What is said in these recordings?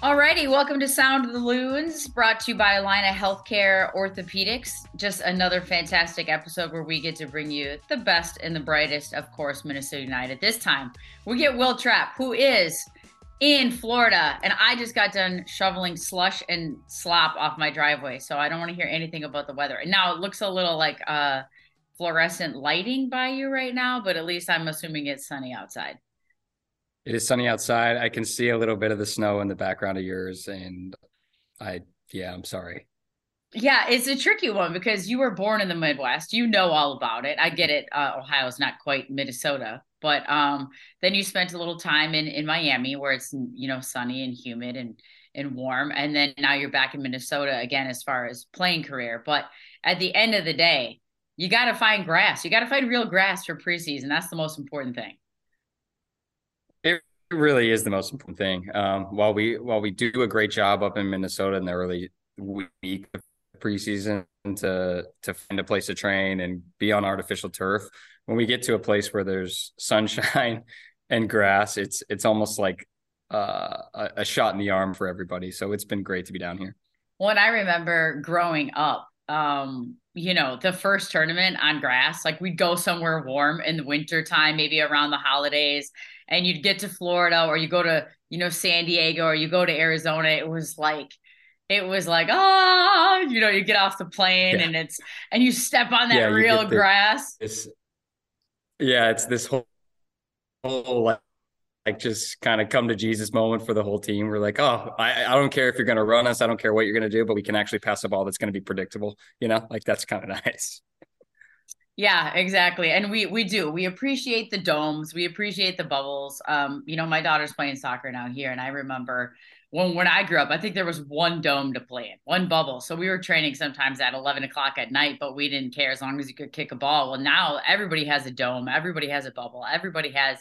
Alrighty, welcome to Sound of the Loons, brought to you by Allina Healthcare Orthopedics. Just another fantastic episode where we get to bring you the best and the brightest, of course, Minnesota United. This time, we get Wil Trapp, who is in Florida, and I just got done shoveling slush and slop off my driveway, so I don't want to hear anything about the weather. And now it looks a little like uh, fluorescent lighting by you right now, but at least I'm assuming it's sunny outside. It is sunny outside. I can see a little bit of the snow in the background of yours, and I, yeah, I'm sorry. Yeah, it's a tricky one because you were born in the Midwest. You know all about it. I get it. Uh, Ohio's not quite Minnesota, but um, then you spent a little time in in Miami where it's you know sunny and humid and and warm, and then now you're back in Minnesota again as far as playing career. But at the end of the day, you got to find grass. You got to find real grass for preseason. That's the most important thing. It really is the most important thing. Um, while we while we do a great job up in Minnesota in the early week of preseason to to find a place to train and be on artificial turf, when we get to a place where there's sunshine and grass, it's it's almost like uh, a, a shot in the arm for everybody. So it's been great to be down here. When I remember growing up, um, you know, the first tournament on grass, like we'd go somewhere warm in the winter time, maybe around the holidays, and you'd get to Florida or you go to, you know, San Diego or you go to Arizona. It was like, it was like, ah, you know, you get off the plane yeah. and it's, and you step on that yeah, real grass. It's, yeah, it's this whole, whole like, like just kind of come to Jesus moment for the whole team. We're like, oh, I, I don't care if you're going to run us. I don't care what you're going to do, but we can actually pass the ball that's going to be predictable. You know, like that's kind of nice. Yeah, exactly. And we we do. We appreciate the domes. We appreciate the bubbles. Um, you know, my daughter's playing soccer now here, and I remember when when I grew up, I think there was one dome to play in, one bubble. So we were training sometimes at eleven o'clock at night, but we didn't care as long as you could kick a ball. Well, now everybody has a dome, everybody has a bubble, everybody has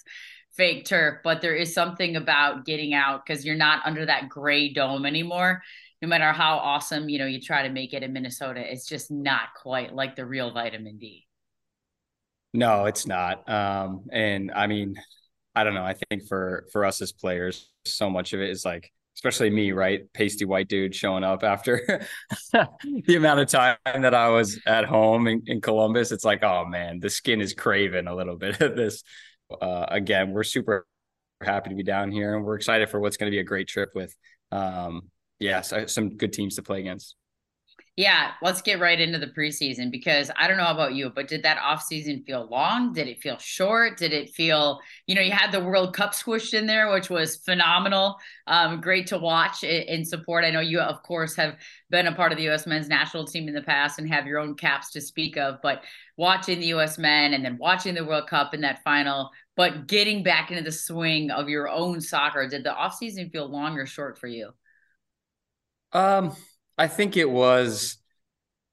fake turf, but there is something about getting out because you're not under that gray dome anymore. No matter how awesome, you know, you try to make it in Minnesota, it's just not quite like the real vitamin D. No, it's not. Um, and I mean, I don't know. I think for for us as players, so much of it is like, especially me, right? Pasty white dude showing up after the amount of time that I was at home in, in Columbus. It's like, oh man, the skin is craving a little bit of this uh, again, we're super happy to be down here and we're excited for what's going to be a great trip with, um, yeah, so some good teams to play against. Yeah, let's get right into the preseason because I don't know about you, but did that offseason feel long? Did it feel short? Did it feel, you know, you had the World Cup squished in there, which was phenomenal. Um, great to watch and support. I know you, of course, have been a part of the U.S. men's national team in the past and have your own caps to speak of, but watching the U.S. men and then watching the World Cup in that final, but getting back into the swing of your own soccer, did the offseason feel long or short for you? Um, I think it was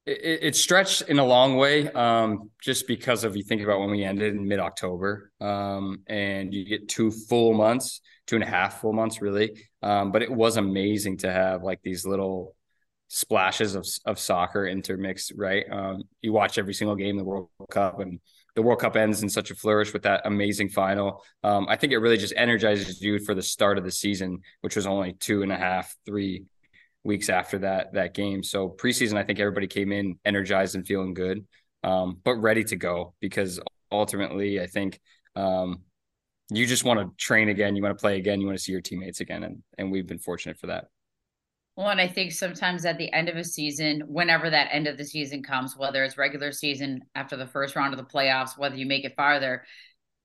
it, it stretched in a long way, um, just because of you think about when we ended in mid October, um, and you get two full months, two and a half full months, really. Um, but it was amazing to have like these little splashes of of soccer intermixed, right? Um, you watch every single game the World Cup, and the World Cup ends in such a flourish with that amazing final. Um, I think it really just energizes you for the start of the season, which was only two and a half, three weeks after that that game. So preseason, I think everybody came in energized and feeling good, um, but ready to go because ultimately, I think um, you just want to train again, you want to play again, you want to see your teammates again, and and we've been fortunate for that. Well, and I think sometimes at the end of a season, whenever that end of the season comes, whether it's regular season after the first round of the playoffs, whether you make it farther,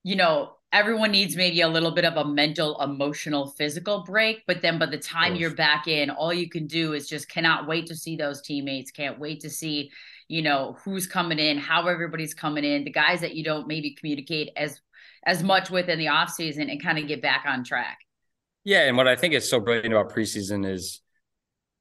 you know, everyone needs maybe a little bit of a mental, emotional, physical break. But then by the time you're back in, all you can do is just cannot wait to see those teammates, can't wait to see, you know, who's coming in, how everybody's coming in, the guys that you don't maybe communicate as as much with in the off season and kind of get back on track. Yeah. And what I think is so brilliant about preseason is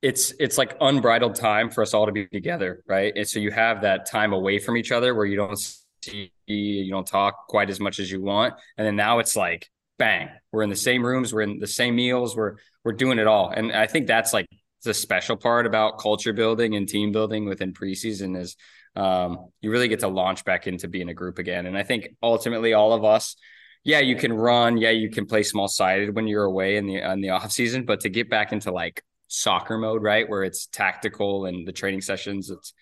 it's it's like unbridled time for us all to be together, right? And so you have that time away from each other where you don't see, you don't talk quite as much as you want. And then now it's like, bang, we're in the same rooms, we're in the same meals, we're we're doing it all. And I think that's like the special part about culture building and team building within preseason is um, you really get to launch back into being a group again. And I think ultimately all of us, yeah, you can run, yeah, you can play small sided when you're away in the in the off season, but to get back into like soccer mode, right, where it's tactical and the training sessions, it's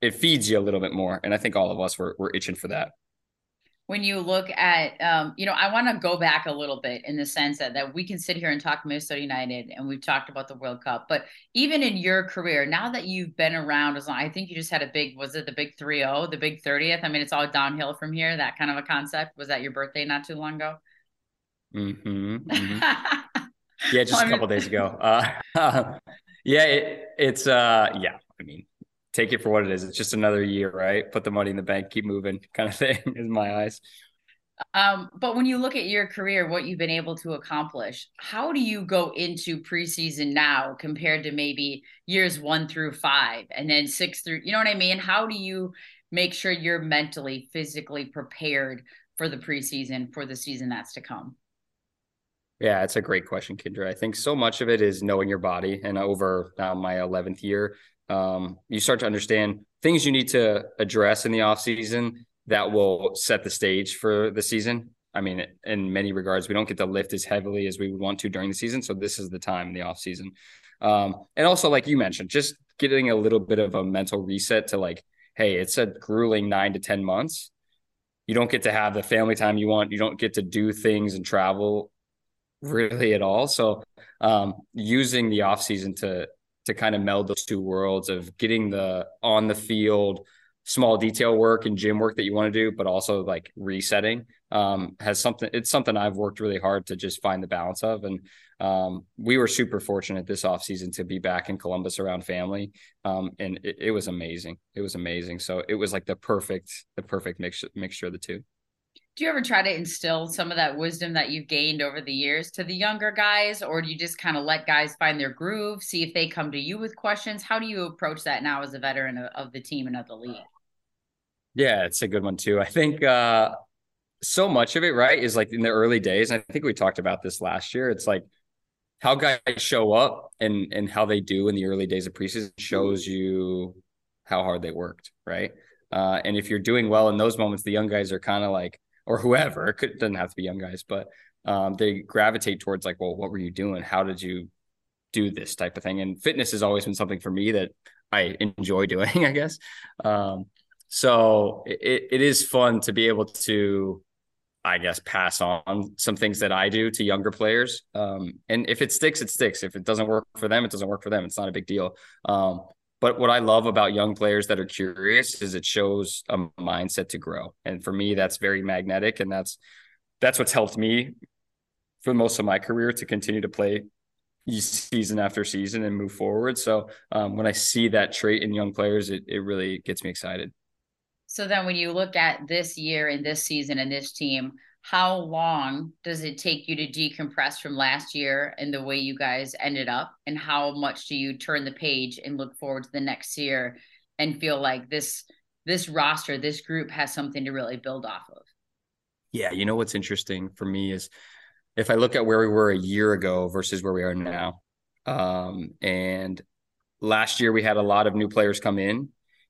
it feeds you a little bit more. And I think all of us were were itching for that. When you look at um, you know i want to go back a little bit in the sense that, that we can sit here and talk minnesota united and we've talked about the world cup. But even in your career now that you've been around as long i think you just had a big was it the big 3-0 the big 30th i mean it's all downhill from here that kind of a concept. Was that your birthday not too long ago? Mm-hmm, mm-hmm. yeah just well, a couple mean- days ago. Uh, yeah it, it's uh yeah i mean take it for what it is. It's just another year, right? Put the money in the bank, keep moving, kind of thing, in my eyes. Um, but when you look at your career, what you've been able to accomplish, how do you go into preseason now compared to maybe years one through five and then six through, you know what I mean? How do you make sure you're mentally, physically prepared for the preseason, for the season that's to come? Yeah, it's a great question, Kyndra. I think so much of it is knowing your body. And over now my 11th year, um, you start to understand things you need to address in the off season that will set the stage for the season. I mean, in many regards, we don't get to lift as heavily as we would want to during the season. So this is the time in the off season. Um, and also, like you mentioned, just getting a little bit of a mental reset to like, hey, it's a grueling nine to 10 months. You don't get to have the family time you want. You don't get to do things and travel really at all. So um, using the off season to to kind of meld those two worlds of getting the on the field small detail work and gym work that you want to do, but also like resetting um, has something. It's something I've worked really hard to just find the balance of, and um, we were super fortunate this off season to be back in Columbus around family, um, and it, it was amazing. It was amazing. So it was like the perfect, the perfect mix mixture of the two do you ever try to instill some of that wisdom that you've gained over the years to the younger guys or do you just kind of let guys find their groove see if they come to you with questions? How do you approach that now as a veteran of the team and of the league? Yeah it's a good one too. I think uh so much of it right is like in the early days i think we talked about this last year it's like how guys show up and and how they do in the early days of preseason shows you how hard they worked right? Uh, and if you're doing well in those moments the young guys are kind of like or whoever. It, could, doesn't have to be young guys, but um, they gravitate towards like, well, what were you doing? How did you do this type of thing? And fitness has always been something for me that I enjoy doing, I guess. Um, so it, it is fun to be able to, I guess, pass on some things that I do to younger players. Um, and if it sticks, it sticks. If it doesn't work for them, it doesn't work for them. It's not a big deal. Um, but what I love about young players that are curious is it shows a mindset to grow. And for me, that's very magnetic. And that's that's what's helped me for most of my career to continue to play season after season and move forward. So um, when I see that trait in young players, it, it really gets me excited. So then when you look at this year and this season and this team, how long does it take you to decompress from last year and the way you guys ended up? And how much do you turn the page and look forward to the next year and feel like this this roster this group has something to really build off of? Yeah you know what's interesting for me is if i look at where we were a year ago versus where we are now um, and last year we had a lot of new players come in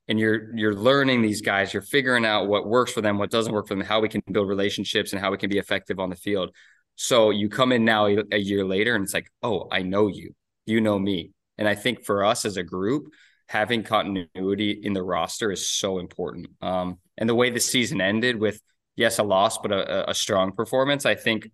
and you're you're learning these guys you're figuring out what works for them what doesn't work for them how we can build relationships and how we can be effective on the field. So you come in now a year later and it's like oh i know you. You know me. And i think for us as a group having continuity in the roster is so important. Um, and the way the season ended with yes a loss but a, a strong performance i think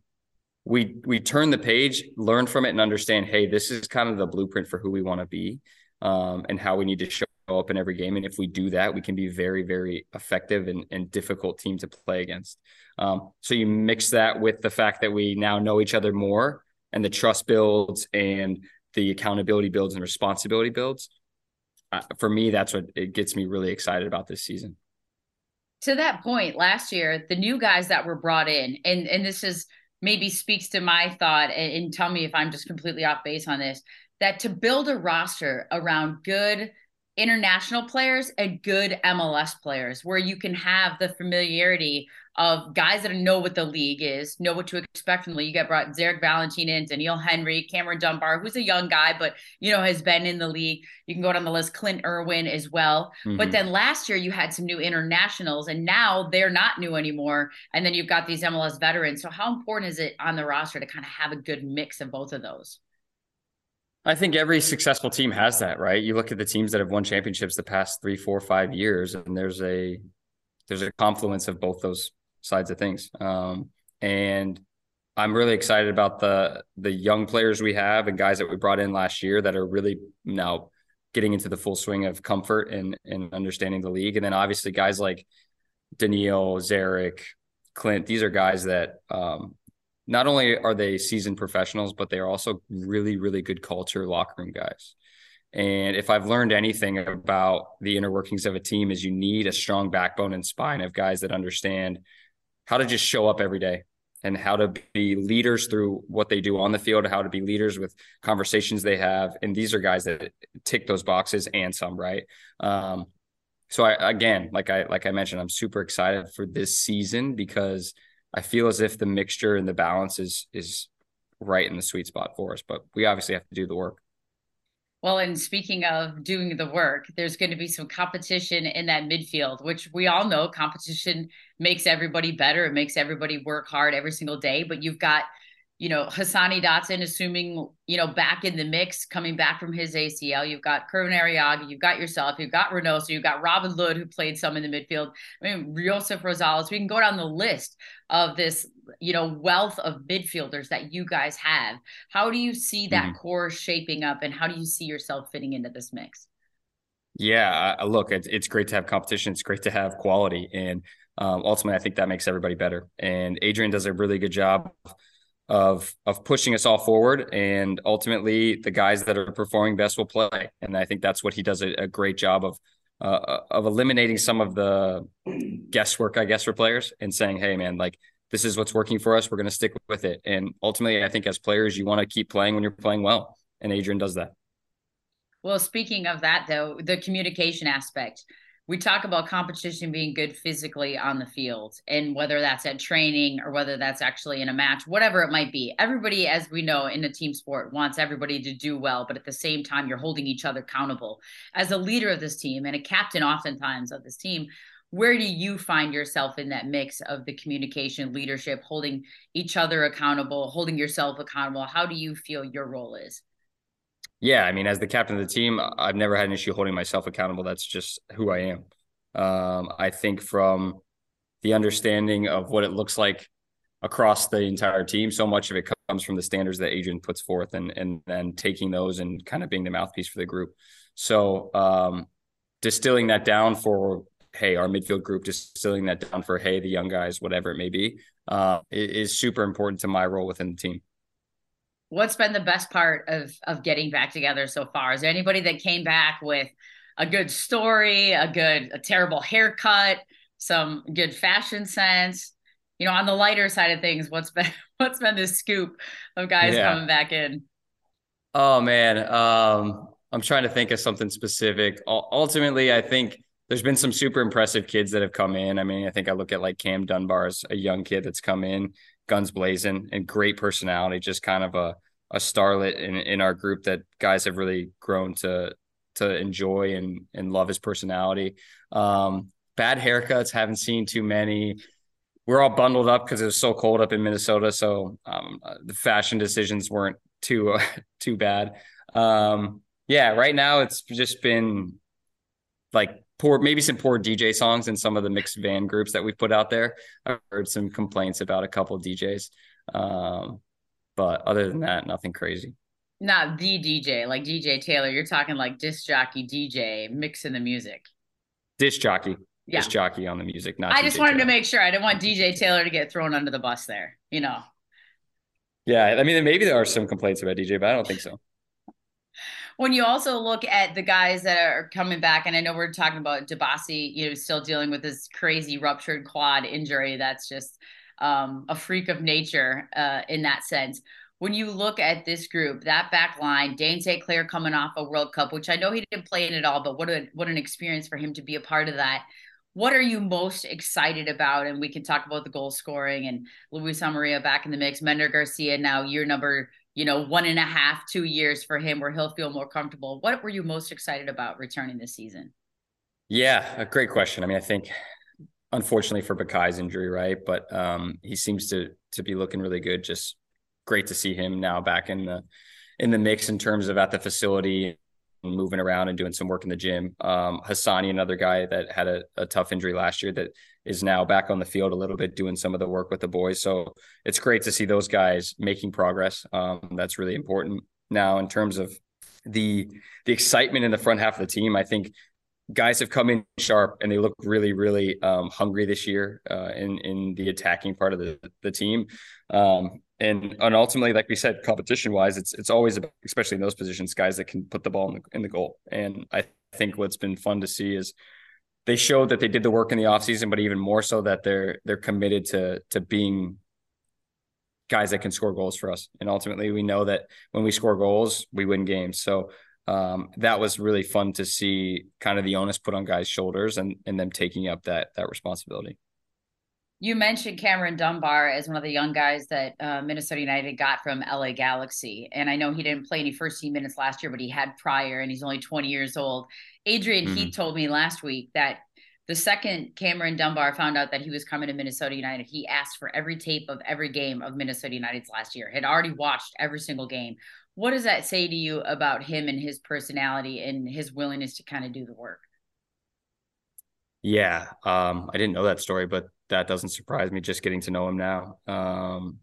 we we turn the page learn from it and understand hey this is kind of the blueprint for who we want to be um, and how we need to show up in every game. And if we do that, we can be very, very effective and, and difficult team to play against. Um, so you mix that with the fact that we now know each other more and the trust builds and the accountability builds and responsibility builds. Uh, for me, that's what it gets me really excited about this season. To that point, last year, the new guys that were brought in, and and this is maybe speaks to my thought, and, and tell me if I'm just completely off base on this. That to build a roster around good international players and good MLS players where you can have the familiarity of guys that know what the league is, know what to expect from the league. You got brought Zarek Valentin in, Doneil Henry, Cameron Dunbar, who's a young guy, but you know, has been in the league. You can go down the list, Clint Irwin as well. Mm-hmm. But then last year you had some new internationals, and now they're not new anymore. And then you've got these MLS veterans. So how important is it on the roster to kind of have a good mix of both of those? I think every successful team has that, right? You look at the teams that have won championships the past three, four, five years, and there's a there's a confluence of both those sides of things. Um, and I'm really excited about the the young players we have and guys that we brought in last year that are really now getting into the full swing of comfort and and understanding the league. And then obviously guys like Doneil, Zarek, Clint, these are guys that um, not only are they seasoned professionals, but they are also really, really good culture locker room guys. And if I've learned anything about the inner workings of a team is you need a strong backbone and spine of guys that understand how to just show up every day and how to be leaders through what they do on the field, how to be leaders with conversations they have. And these are guys that tick those boxes and some, right? Um, so I, again, like I, like I mentioned, I'm super excited for this season because – I feel as if the mixture and the balance is is right in the sweet spot for us. But we obviously have to do the work. Well, and speaking of doing the work, there's going to be some competition in that midfield, which we all know competition makes everybody better. It makes everybody work hard every single day. But you've got you know, Hassani Dotson, assuming, you know, back in the mix, coming back from his ACL. You've got Kervin Arriaga, you've got yourself, you've got Reynoso, you've got Robin Lod, who played some in the midfield. I mean, Joseph Rosales. We can go down the list of this, you know, wealth of midfielders that you guys have. How do you see that mm-hmm. core shaping up and how do you see yourself fitting into this mix? Yeah, uh, look, it's, it's great to have competition. It's great to have quality. And um, ultimately, I think that makes everybody better. And Adrian does a really good job of of pushing us all forward and ultimately the guys that are performing best will play. And i think that's what he does a, a great job of uh, of eliminating some of the guesswork i guess for players and saying hey man like this is what's working for us. We're going to stick with it. And ultimately i think as players you want to keep playing when you're playing well and adrian does that. Well speaking of that though the communication aspect we talk about competition being good physically on the field and whether that's at training or whether that's actually in a match whatever it might be. Everybody as we know in a team sport wants everybody to do well but at the same time you're holding each other accountable. As a leader of this team and a captain oftentimes of this team where do you find yourself in that mix of the communication leadership holding each other accountable holding yourself accountable? How do you feel your role is yeah, I mean, as the captain of the team, I've never had an issue holding myself accountable. That's just who I am. Um, I think from the understanding of what it looks like across the entire team, so much of it comes from the standards that Adrian puts forth, and and then taking those and kind of being the mouthpiece for the group. So um, distilling that down for hey, our midfield group, distilling that down for hey, the young guys, whatever it may be, uh, is super important to my role within the team what's been the best part of of getting back together so far? Is there anybody that came back with a good story, a good a terrible haircut, some good fashion sense? You know, on the lighter side of things, what's been what's been the scoop of guys yeah. coming back in? Oh man, um, I'm trying to think of something specific. Ultimately, I think there's been some super impressive kids that have come in. I mean, I think I look at like Cam Dunbar's a young kid that's come in guns blazing and great personality, just kind of a a starlet in, in our group that guys have really grown to to enjoy and and love his personality. Um, bad haircuts, haven't seen too many. We're all bundled up because it was so cold up in Minnesota, so um, the fashion decisions weren't too uh, too bad. Um, yeah, right now it's just been like poor, maybe some poor DJ songs in some of the mixed van groups that we've put out there. I've heard some complaints about a couple DJs. Um, but other than that, nothing crazy. Not the DJ, like DJ Taylor. You're talking like disc jockey DJ mixing the music. Disc jockey. Yeah. Disc jockey on the music. Not I just wanted Taylor. to make sure. I didn't want DJ Taylor to get thrown under the bus there, you know. Yeah. I mean, maybe there are some complaints about DJ, but I don't think so when you also look at the guys that are coming back, and I know we're talking about Dibassy, you know, still dealing with this crazy ruptured quad injury. That's just um, a freak of nature uh, in that sense. when you look at this group, that back line, Dayne St. Clair coming off a World Cup, which I know he didn't play in at all, but what a what an experience for him to be a part of that. What are you most excited about? And we can talk about the goal scoring and Luis Amarilla back in the mix. Mender Garcia now year number, you know, one and a half, two years for him where he'll feel more comfortable. What were you most excited about returning this season? Yeah, a great question. I mean, I think unfortunately for Bakaye's injury, right? But um, he seems to to be looking really good. Just great to see him now back in the in the mix in terms of at the facility moving around and doing some work in the gym. Um, Hassani, another guy that had a, a, tough injury last year that is now back on the field a little bit, doing some of the work with the boys. So it's great to see those guys making progress. Um, that's really important. Now, in terms of the the excitement in the front half of the team, I think guys have come in sharp and they look really, really um, hungry this year uh, in in the attacking part of the the team. Um, and and ultimately, like we said, competition wise, it's it's always about, especially in those positions, guys that can put the ball in the in the goal. And I think what's been fun to see is they showed that they did the work in the offseason, but even more so that they're they're committed to to being guys that can score goals for us. And ultimately, we know that when we score goals, we win games. So um, that was really fun to see kind of the onus put on guys' shoulders and and them taking up that that responsibility. You mentioned Cameron Dunbar as one of the young guys that uh, Minnesota United got from LA Galaxy. And I know he didn't play any first team minutes last year, but he had prior and he's only 20 years old. Adrian mm-hmm. Heath told me last week that the second Cameron Dunbar found out that he was coming to Minnesota United, he asked for every tape of every game of Minnesota United's last year, had already watched every single game. What does that say to you about him and his personality and his willingness to kind of do the work? Yeah, um, I didn't know that story, but that doesn't surprise me just getting to know him now. Um,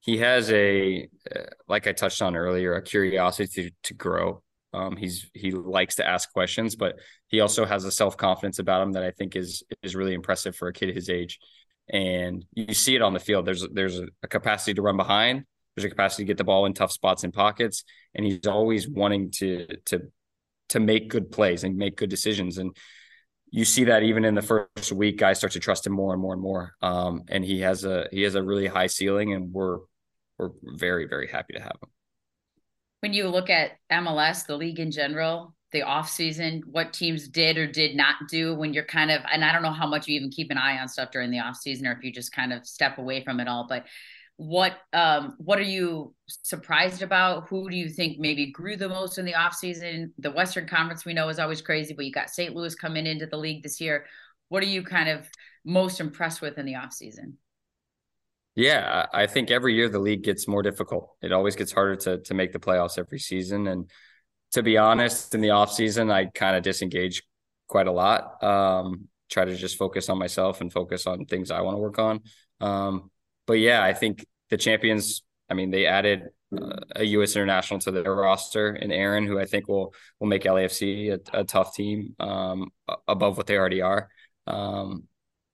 he has a, uh, like I touched on earlier, a curiosity to, to grow. Um, he's he likes to ask questions, but he also has a self confidence about him that I think is is really impressive for a kid his age. And you see it on the field. There's there's a capacity to run behind. There's a capacity to get the ball in tough spots and pockets, and he's always wanting to to to make good plays and make good decisions. And you see that even in the first week, guys start to trust him more and more and more. Um, and he has a he has a really high ceiling, and we're we're very very happy to have him. When you look at MLS, the league in general, the off season, what teams did or did not do when you're kind of, and I don't know how much you even keep an eye on stuff during the off season, or if you just kind of step away from it all, but what um what are you surprised about? Who do you think maybe grew the most in the offseason? The western conference we know is always crazy but you got st louis coming into the league this year. What are you kind of most impressed with in the offseason? Yeah i think every year the league gets more difficult. It always gets harder to to make the playoffs every season. And to be honest in the offseason i kind of disengage quite a lot. Um try to just focus on myself and focus on things i want to work on. Um but yeah, I think the champions. I mean, they added uh, a U.S. international to their roster, and Aaron, who I think will will make LAFC a, a tough team um, above what they already are. Um,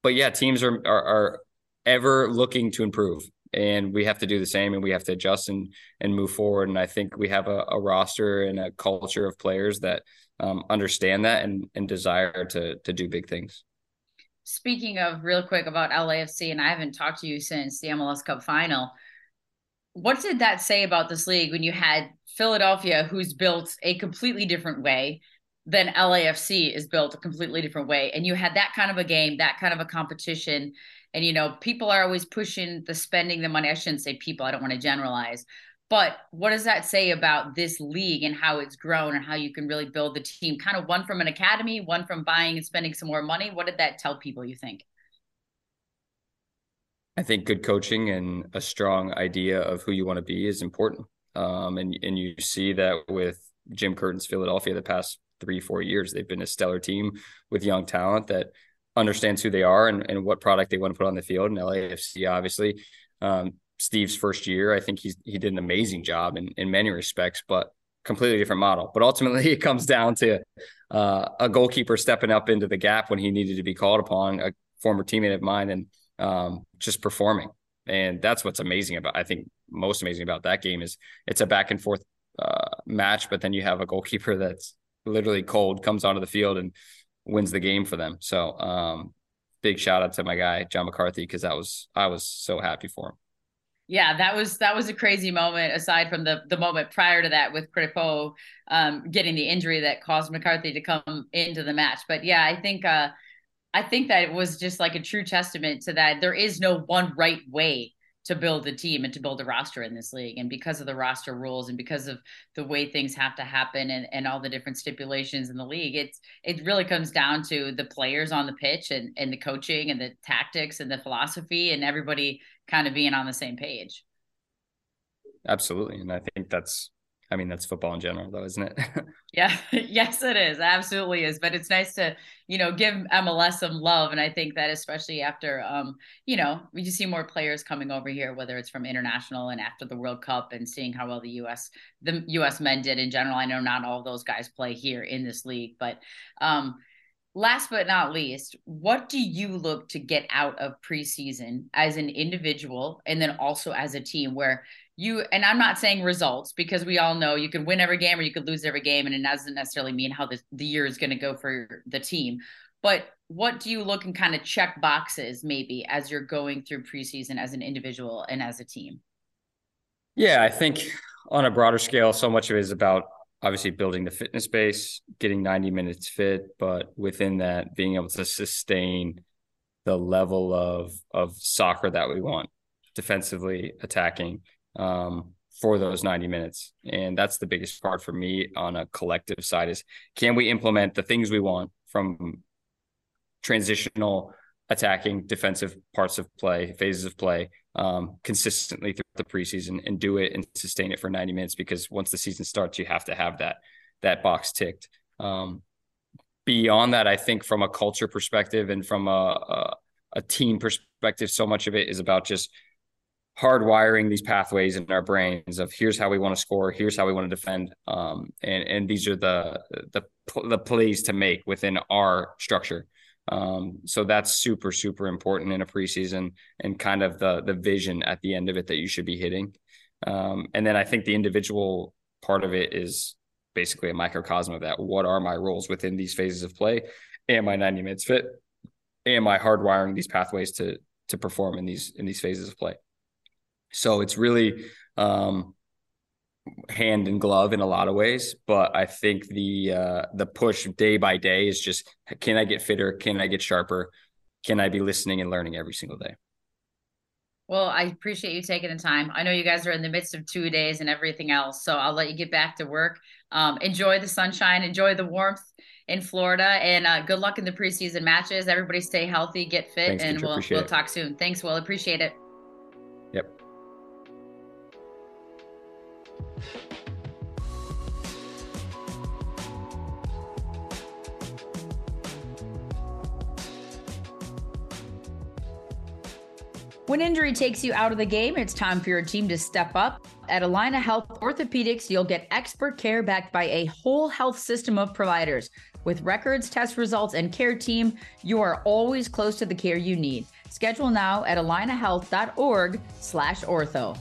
but yeah, teams are, are, are ever looking to improve, and we have to do the same, and we have to adjust and and move forward. And I think we have a, a roster and a culture of players that um, understand that and and desire to to do big things speaking of real quick about LAFC, and I haven't talked to you since the MLS Cup final. What did that say about this league when you had Philadelphia, who's built a completely different way than LAFC is built a completely different way, and you had that kind of a game, that kind of a competition, and you know people are always pushing the spending the money. I shouldn't say people. I don't want to generalize, but what does that say about this league and how it's grown and how you can really build the team? Kind of one from an academy, one from buying and spending some more money. What did that tell people, you think? I think good coaching and a strong idea of who you want to be is important. Um, and, and you see that with Jim Curtin's Philadelphia the past three, four years. They've been a stellar team with young talent that understands who they are and, and what product they want to put on the field. And LAFC, obviously, um, Steve's first year. I think he's he did an amazing job in in many respects, but completely different model. But ultimately, it comes down to uh, a goalkeeper stepping up into the gap when he needed to be called upon, a former teammate of mine, and um, just performing. And that's what's amazing about. I think most amazing about that game is it's a back and forth uh, match, but then you have a goalkeeper that's literally cold comes onto the field and wins the game for them. So um, big shout out to my guy John McCarthy because that was I was so happy for him Yeah, that was that was a crazy moment. Aside from the the moment prior to that with Crépeau um, getting the injury that caused McCarthy to come into the match, but yeah, I think uh, I think that it was just like a true testament to that there is no one right way to build a team and to build a roster in this league. And because of the roster rules and because of the way things have to happen and, and all the different stipulations in the league, it's it really comes down to the players on the pitch and, and the coaching and the tactics and the philosophy and everybody kind of being on the same page. Absolutely. And I think that's I mean, that's football in general, though, isn't it? yeah. yes, it is. Absolutely is. But it's nice to, you know, give MLS some love. And I think that especially after, um, you know, we just see more players coming over here, whether it's from international and after the World Cup and seeing how well the U.S. the U.S. men did in general. I know not all those guys play here in this league, but um, last but not least, what do you look to get out of preseason as an individual and then also as a team where you and I'm not saying results because we all know you could win every game or you could lose every game, and it doesn't necessarily mean how the, the year is going to go for the team. But what do you look and kind of check boxes maybe as you're going through preseason as an individual and as a team? Yeah, I think on a broader scale, so much of it is about obviously building the fitness base, getting 90 minutes fit, but within that, being able to sustain the level of of soccer that we want, defensively, attacking, um, for those 90 minutes. And that's the biggest part for me on a collective side is can we implement the things we want from transitional attacking defensive parts of play, phases of play, um, consistently through the preseason and do it and sustain it for 90 minutes because once the season starts, you have to have that that box ticked. Um, beyond that, I think from a culture perspective and from a, a, a team perspective, so much of it is about just hardwiring these pathways in our brains of here's how we want to score, here's how we want to defend, um, and and these are the the the plays to make within our structure. Um, so that's super super important in a preseason and kind of the the vision at the end of it that you should be hitting. Um, and then I think the individual part of it is basically a microcosm of that. What are my roles within these phases of play? Am I 90 minutes fit? Am I hardwiring these pathways to to perform in these in these phases of play? So it's really um, hand and glove in a lot of ways. But I think the uh, the push day by day is just can I get fitter? Can I get sharper? Can I be listening and learning every single day? Well, I appreciate you taking the time. I know you guys are in the midst of two days and everything else, so I'll let you get back to work. Um, enjoy the sunshine, enjoy the warmth in Florida, and uh, good luck in the preseason matches. Everybody stay healthy, get fit, Thanks, and we'll we'll talk soon. Thanks, Wil. Appreciate it. When injury takes you out of the game, it's time for your team to step up. At Allina Health Orthopedics, you'll get expert care backed by a whole health system of providers. With records, test results, and care team, you are always close to the care you need. Schedule now at allinahealth.org slash ortho.